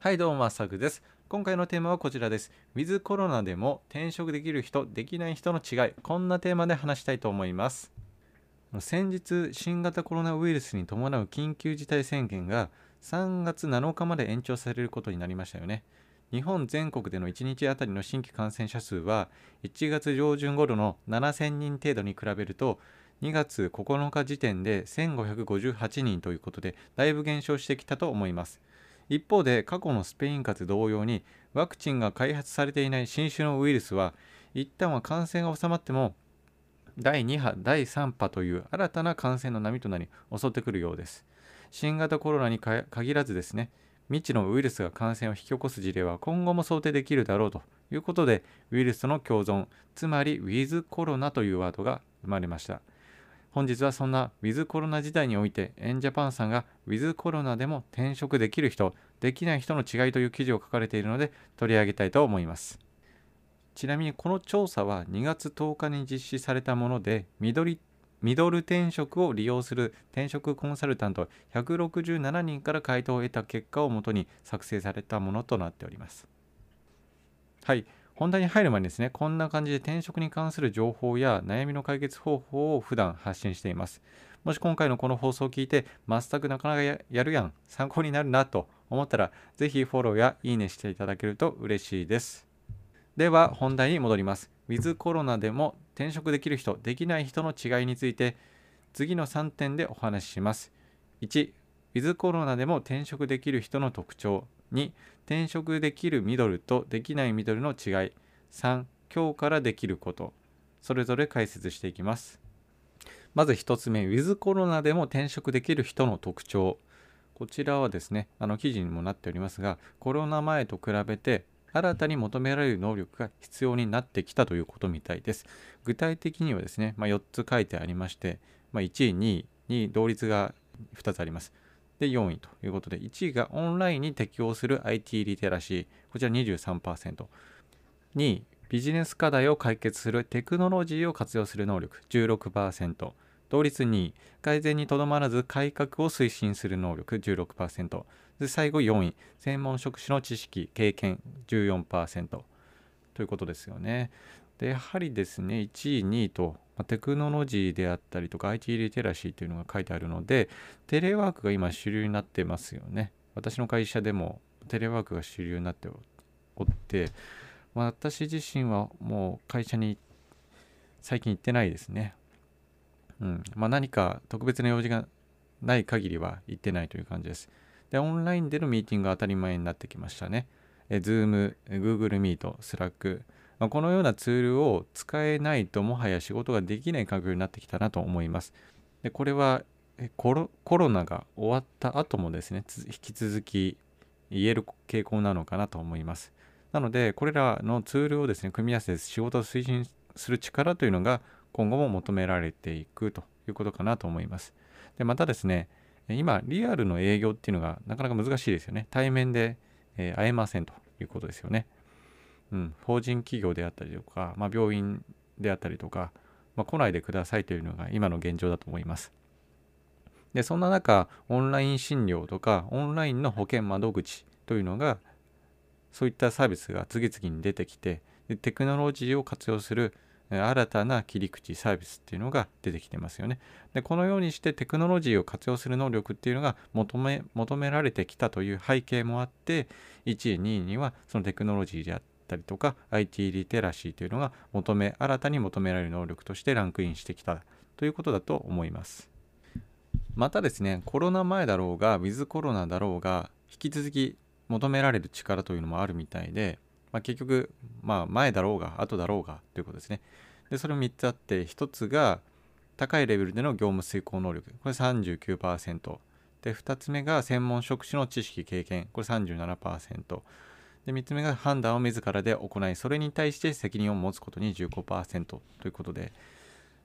はいどうもまさくです。今回のテーマはこちらです。ウィズコロナでも転職できる人できない人の違い。こんなテーマで話したいと思います。先日新型コロナウイルスに伴う緊急事態宣言が3月7日まで延長されることになりましたよね。日本全国での1日あたりの新規感染者数は1月上旬頃の7000人程度に比べると2月9日時点で1558人ということでだいぶ減少してきたと思います。一方で過去のスペイン風邪同様にワクチンが開発されていない新種のウイルスは一旦は感染が収まっても第2波第3波という新たな感染の波となり襲ってくるようです。新型コロナに限らずですね未知のウイルスが感染を引き起こす事例は今後も想定できるだろうということでウイルスとの共存つまりウィズコロナというワードが生まれました。本日はそんなウィズコロナ時代においてエンジャパンさんがウィズコロナでも転職できる人できない人の違いという記事を書かれているので取り上げたいと思います。ちなみにこの調査は2月10日に実施されたもので緑ミドル転職を利用する転職コンサルタント167人から回答を得た結果をもとに作成されたものとなっております。はい。本題に入る前にですね、こんな感じで転職に関する情報や悩みの解決方法を普段発信しています。もし今回のこの放送を聞いて、全くなかなかやるやん、参考になるなと思ったら、ぜひフォローやいいねしていただけると嬉しいです。では本題に戻ります。ウィズコロナでも転職できる人、できない人の違いについて、次の3点でお話しします。1、ウィズコロナでも転職できる人の特徴。2転職できるミドルとできないミドルの違い。3今日からできること。それぞれ解説していきます。まず1つ目ウィズコロナでも転職できる人の特徴。こちらはですねあの記事にもなっておりますがコロナ前と比べて新たに求められる能力が必要になってきたということみたいです。具体的にはですね、まあ、4つ書いてありまして、まあ、1位2位に同率が2つあります。で、4位ということで、1位がオンラインに適応する IT リテラシー、こちら23%。2位、ビジネス課題を解決するテクノロジーを活用する能力、16%。同率2位、改善にとどまらず改革を推進する能力、16%。で、最後4位、専門職種の知識、経験、14%。ということですよね。で、やはりですね、1位、2位とテクノロジーであったりとか IT リテラシーというのが書いてあるのでテレワークが今主流になってますよね。私の会社でもテレワークが主流になっておって、まあ、私自身はもう会社に最近行ってないですね。うん。まあ、何か特別な用事がない限りは行ってないという感じです。でオンラインでのミーティングが当たり前になってきましたね。え Zoom、Google Meet、Slack まあ、このようなツールを使えないともはや仕事ができない環境になってきたなと思います。でこれはコロコロナが終わった後もですね、引き続き言える傾向なのかなと思います。なので、これらのツールをですね、組み合わせて仕事を推進する力というのが今後も求められていくということかなと思います。で、またですね、今、リアルの営業っていうのがなかなか難しいですよね。対面で、えー、会えませんということですよね。うん、法人企業であったりとか、まあ、病院であったりとか、まあ、来ないでくださいというのが今の現状だと思います。で、そんな中、オンライン診療とか、オンラインの保険窓口というのが、そういったサービスが次々に出てきて、でテクノロジーを活用する新たな切り口、サービスっていうのが出てきてますよね。で、このようにしてテクノロジーを活用する能力っていうのが求め求められてきたという背景もあって、1位、2位にはそのテクノロジーであったりとか IT リテラシーというのが求め新たに求められる能力としてランクインしてきたということだと思いますまたですねコロナ前だろうがウィズコロナだろうが引き続き求められる力というのもあるみたいで、まあ、結局、まあ、前だろうが後だろうがということですね。でそれ3つあって1つが高いレベルでの業務遂行能力。これ39%で2つ目が専門職種の知識経験。これ37%で3つ目が判断を自らで行いそれに対して責任を持つことに15%ということで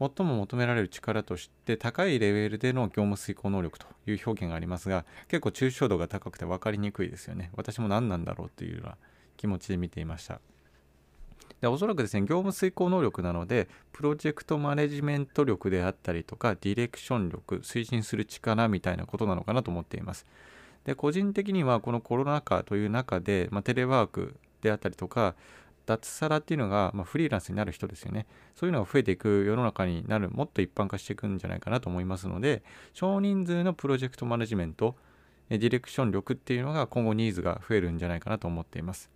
最も求められる力として高いレベルでの業務遂行能力という表現がありますが結構抽象度が高くて分かりにくいですよね。私も何なんだろうというような気持ちで見ていました。でおそらくですね業務遂行能力なのでプロジェクトマネジメント力であったりとかディレクション力推進する力みたいなことなのかなと思っています。で個人的にはこのコロナ禍という中で、まあ、テレワークであったりとか脱サラっていうのが、まあ、フリーランスになる人ですよね。そういうのが増えていく世の中になるもっと一般化していくんじゃないかなと思いますので少人数のプロジェクトマネジメントディレクション力っていうのが今後ニーズが増えるんじゃないかなと思っています。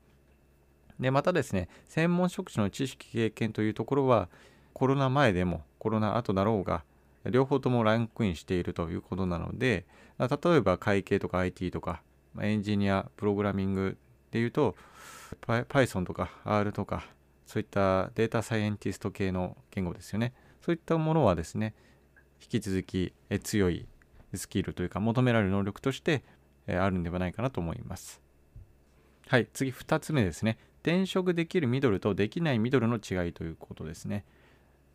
でまたですね専門職種の知識経験というところはコロナ前でもコロナ後だろうが両方ともランクインしているということなので例えば会計とか IT とかエンジニアプログラミングでいうと Python とか R とかそういったデータサイエンティスト系の言語ですよね。そういったものはですね引き続き強いスキルというか求められる能力としてあるんではないかなと思います。はい次2つ目ですね。転職できるミドルとできないミドルの違いということですね。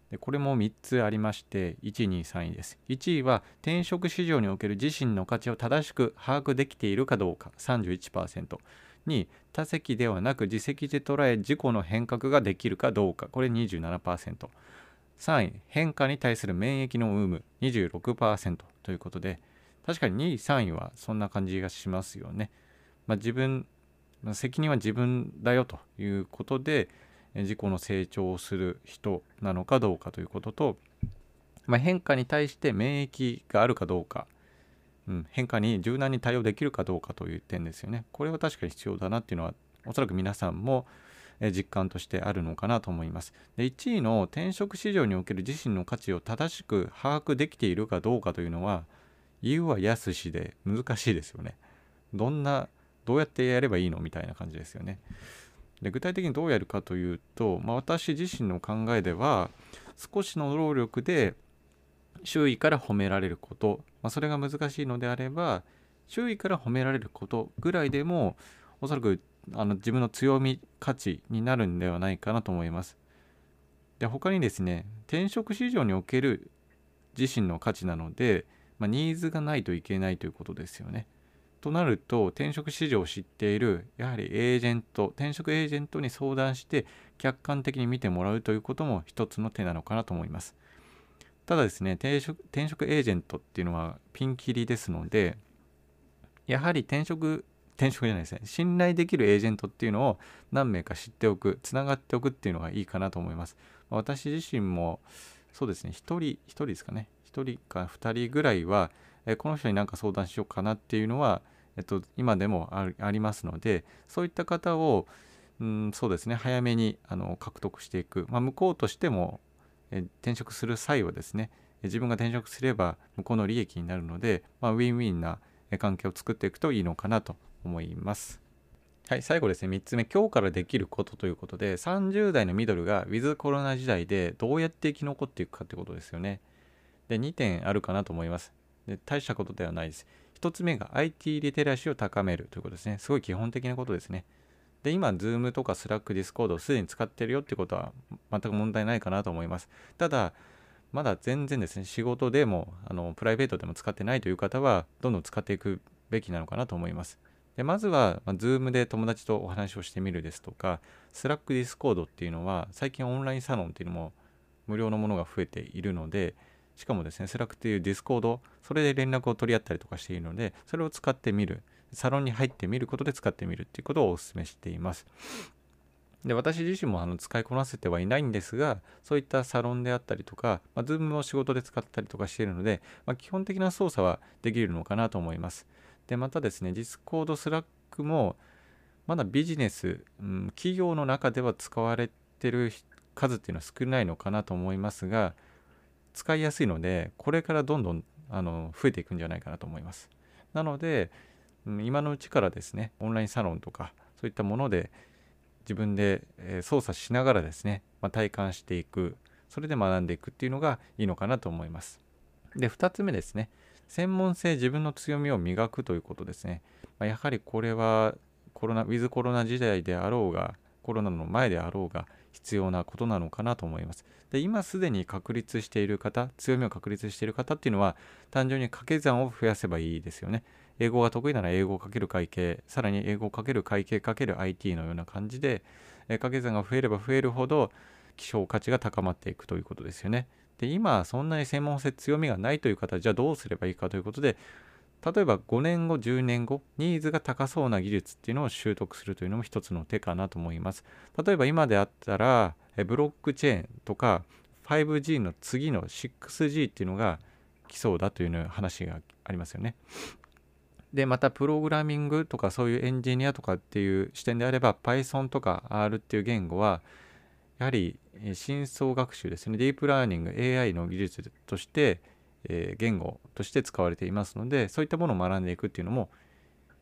でこれも3つありまして1、2、3位です。1位は転職市場における自身の価値を正しく把握できているかどうか。31% 2位他責ではなく自責で捉え自己の変革ができるかどうか。これ 27%3 位変化に対する免疫の有無。26%ということで確かに2位3位はそんな感じがしますよね、まあ、自分責任は自分だよということで自己の成長をする人なのかどうかということと、まあ、変化に対して免疫があるかどうか、うん、変化に柔軟に対応できるかどうかという点ですよね。これは確かに必要だなっていうのはおそらく皆さんも実感としてあるのかなと思います。で1位の転職市場における自身の価値を正しく把握できているかどうかというのは言うは易しで難しいですよね。どんなどうやってやればいいのみたいな感じですよね。で具体的にどうやるかというと、まあ、私自身の考えでは少しの労力で周囲から褒められること、まあ、それが難しいのであれば周囲から褒められることぐらいでもおそらくあの自分の強み価値になるんではないかなと思います。で他にですね転職市場における自身の価値なので、まあ、ニーズがないといけないということですよね。となると転職市場を知っているやはりエージェント転職エージェントに相談して客観的に見てもらうということも一つの手なのかなと思います。ただですね転職転職エージェントっていうのはピンキリですのでやはり転職転職じゃないですね信頼できるエージェントっていうのを何名か知っておくつながっておくっていうのがいいかなと思います。私自身もそうですね1人1人ですかね1人か2人ぐらいはこの人に何か相談しようかなっていうのはえっと、今でもありますのでそういった方を、うん、そうですね早めにあの獲得していく、まあ、向こうとしてもえ転職する際はですね自分が転職すれば向こうの利益になるので、まあ、ウィンウィンな関係を作っていくといいのかなと思います。はい、最後ですね、3つ目、今日からできることということで、30代のミドルがウィズコロナ時代でどうやって生き残っていくかということですよね。で、2点あるかなと思います。で大したことではないです。1つ目が IT リテラシーを高めるということですね。すごい基本的なことですね。で、今、Zoom とか Slack、Discord をすでに使ってるよってことは全く問題ないかなと思います。ただ、まだ全然ですね、仕事でも、あのプライベートでも使ってないという方は、どんどん使っていくべきなのかなと思います。でまずは、まあ、Zoom で友達とお話をしてみるですとか、Slack、Discord っていうのは、最近オンラインサロンっていうのも無料のものが増えているので、しかもですね、 Slack とか Discord、それで連絡を取り合ったりとかしているので、それを使ってみる、サロンに入ってみることで使ってみるっていうことをお勧めしています。で私自身もあの使いこなせてはいないんですが、そういったサロンであったりとか、まあ、Zoom を仕事で使ったりとかしているので、まあ、基本的な操作はできるのかなと思います。で、またですね、Discord、Slack も、まだビジネス、うん、企業の中では使われてる数っていうのは少ないのかなと思いますが、使いやすいのでこれからどんどんあの増えていくんじゃないかなと思います。なので今のうちからですねオンラインサロンとかそういったもので自分で操作しながらですね、まあ、体感していくそれで学んでいくっていうのがいいのかなと思います。で2つ目ですね専門性自分の強みを磨くということですね、まあ、やはりこれはコロナウィズコロナ時代であろうがコロナの前であろうが必要なことなのかなと思います。で今すでに確立している方強みを確立している方っていうのは単純に掛け算を増やせばいいですよね。英語が得意なら英語をかける会計さらに英語をかける会計かける IT のような感じで掛け算が増えれば増えるほど希少価値が高まっていくということですよね。で今そんなに専門性強みがないという方じゃあどうすればいいかということで例えば5年後10年後ニーズが高そうな技術っていうのを習得するというのも一つの手かなと思います。例えば今であったらブロックチェーンとか 5G の次の 6G っていうのが来そうだという話がありますよね。でまたプログラミングとかそういうエンジニアとかっていう視点であれば Python とか R っていう言語はやはり深層学習ですね。ディープラーニング AI の技術として、え、言語として使われていますのでそういったものを学んでいくっていうのも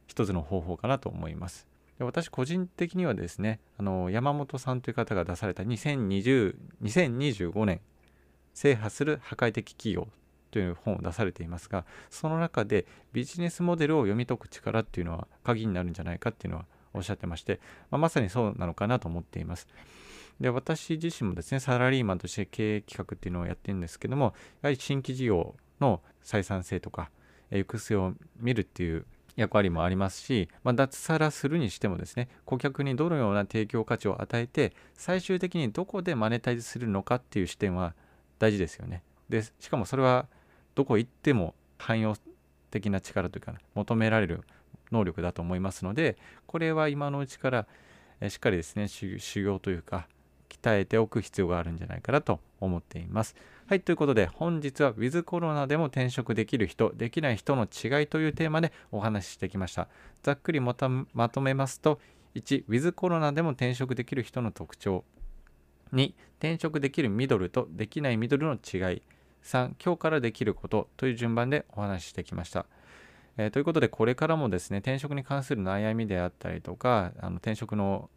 一つの方法かなと思いますで私個人的にはですねあの山本さんという方が出された2020 2025年制覇する破壊的企業という本を出されていますがその中でビジネスモデルを読み解く力っていうのは鍵になるんじゃないかっていうのはおっしゃってまして、まあ、まさにそうなのかなと思っています。で私自身もですねサラリーマンとして経営企画っていうのをやってるんですけどもやはり新規事業の採算性とか行く末を見るっていう役割もありますし、まあ、脱サラするにしてもですね顧客にどのような提供価値を与えて最終的にどこでマネタイズするのかっていう視点は大事ですよね。でしかもそれはどこ行っても汎用的な力というか、求められる能力だと思いますのでこれは今のうちからしっかりですね修行というか鍛えておく必要があるんじゃないかなと思っています。はい、ということで本日は With コロナでも転職できる人、できない人の違いというテーマでお話ししてきました。ざっくりまとめますと、1、With コロナでも転職できる人の特徴。2、転職できるミドルとできないミドルの違い。3今日からできることという順番でお話ししてきました。えー、ということでこれからもですね転職に関する悩みであったりとかあの転職の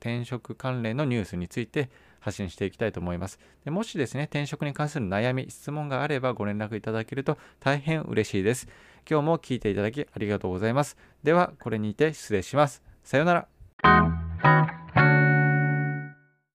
転職関連のニュースについて発信していきたいと思います。でもしですね転職に関する悩み質問があればご連絡いただけると大変嬉しいです。今日も聞いていただきありがとうございます。ではこれにて失礼します。さようなら。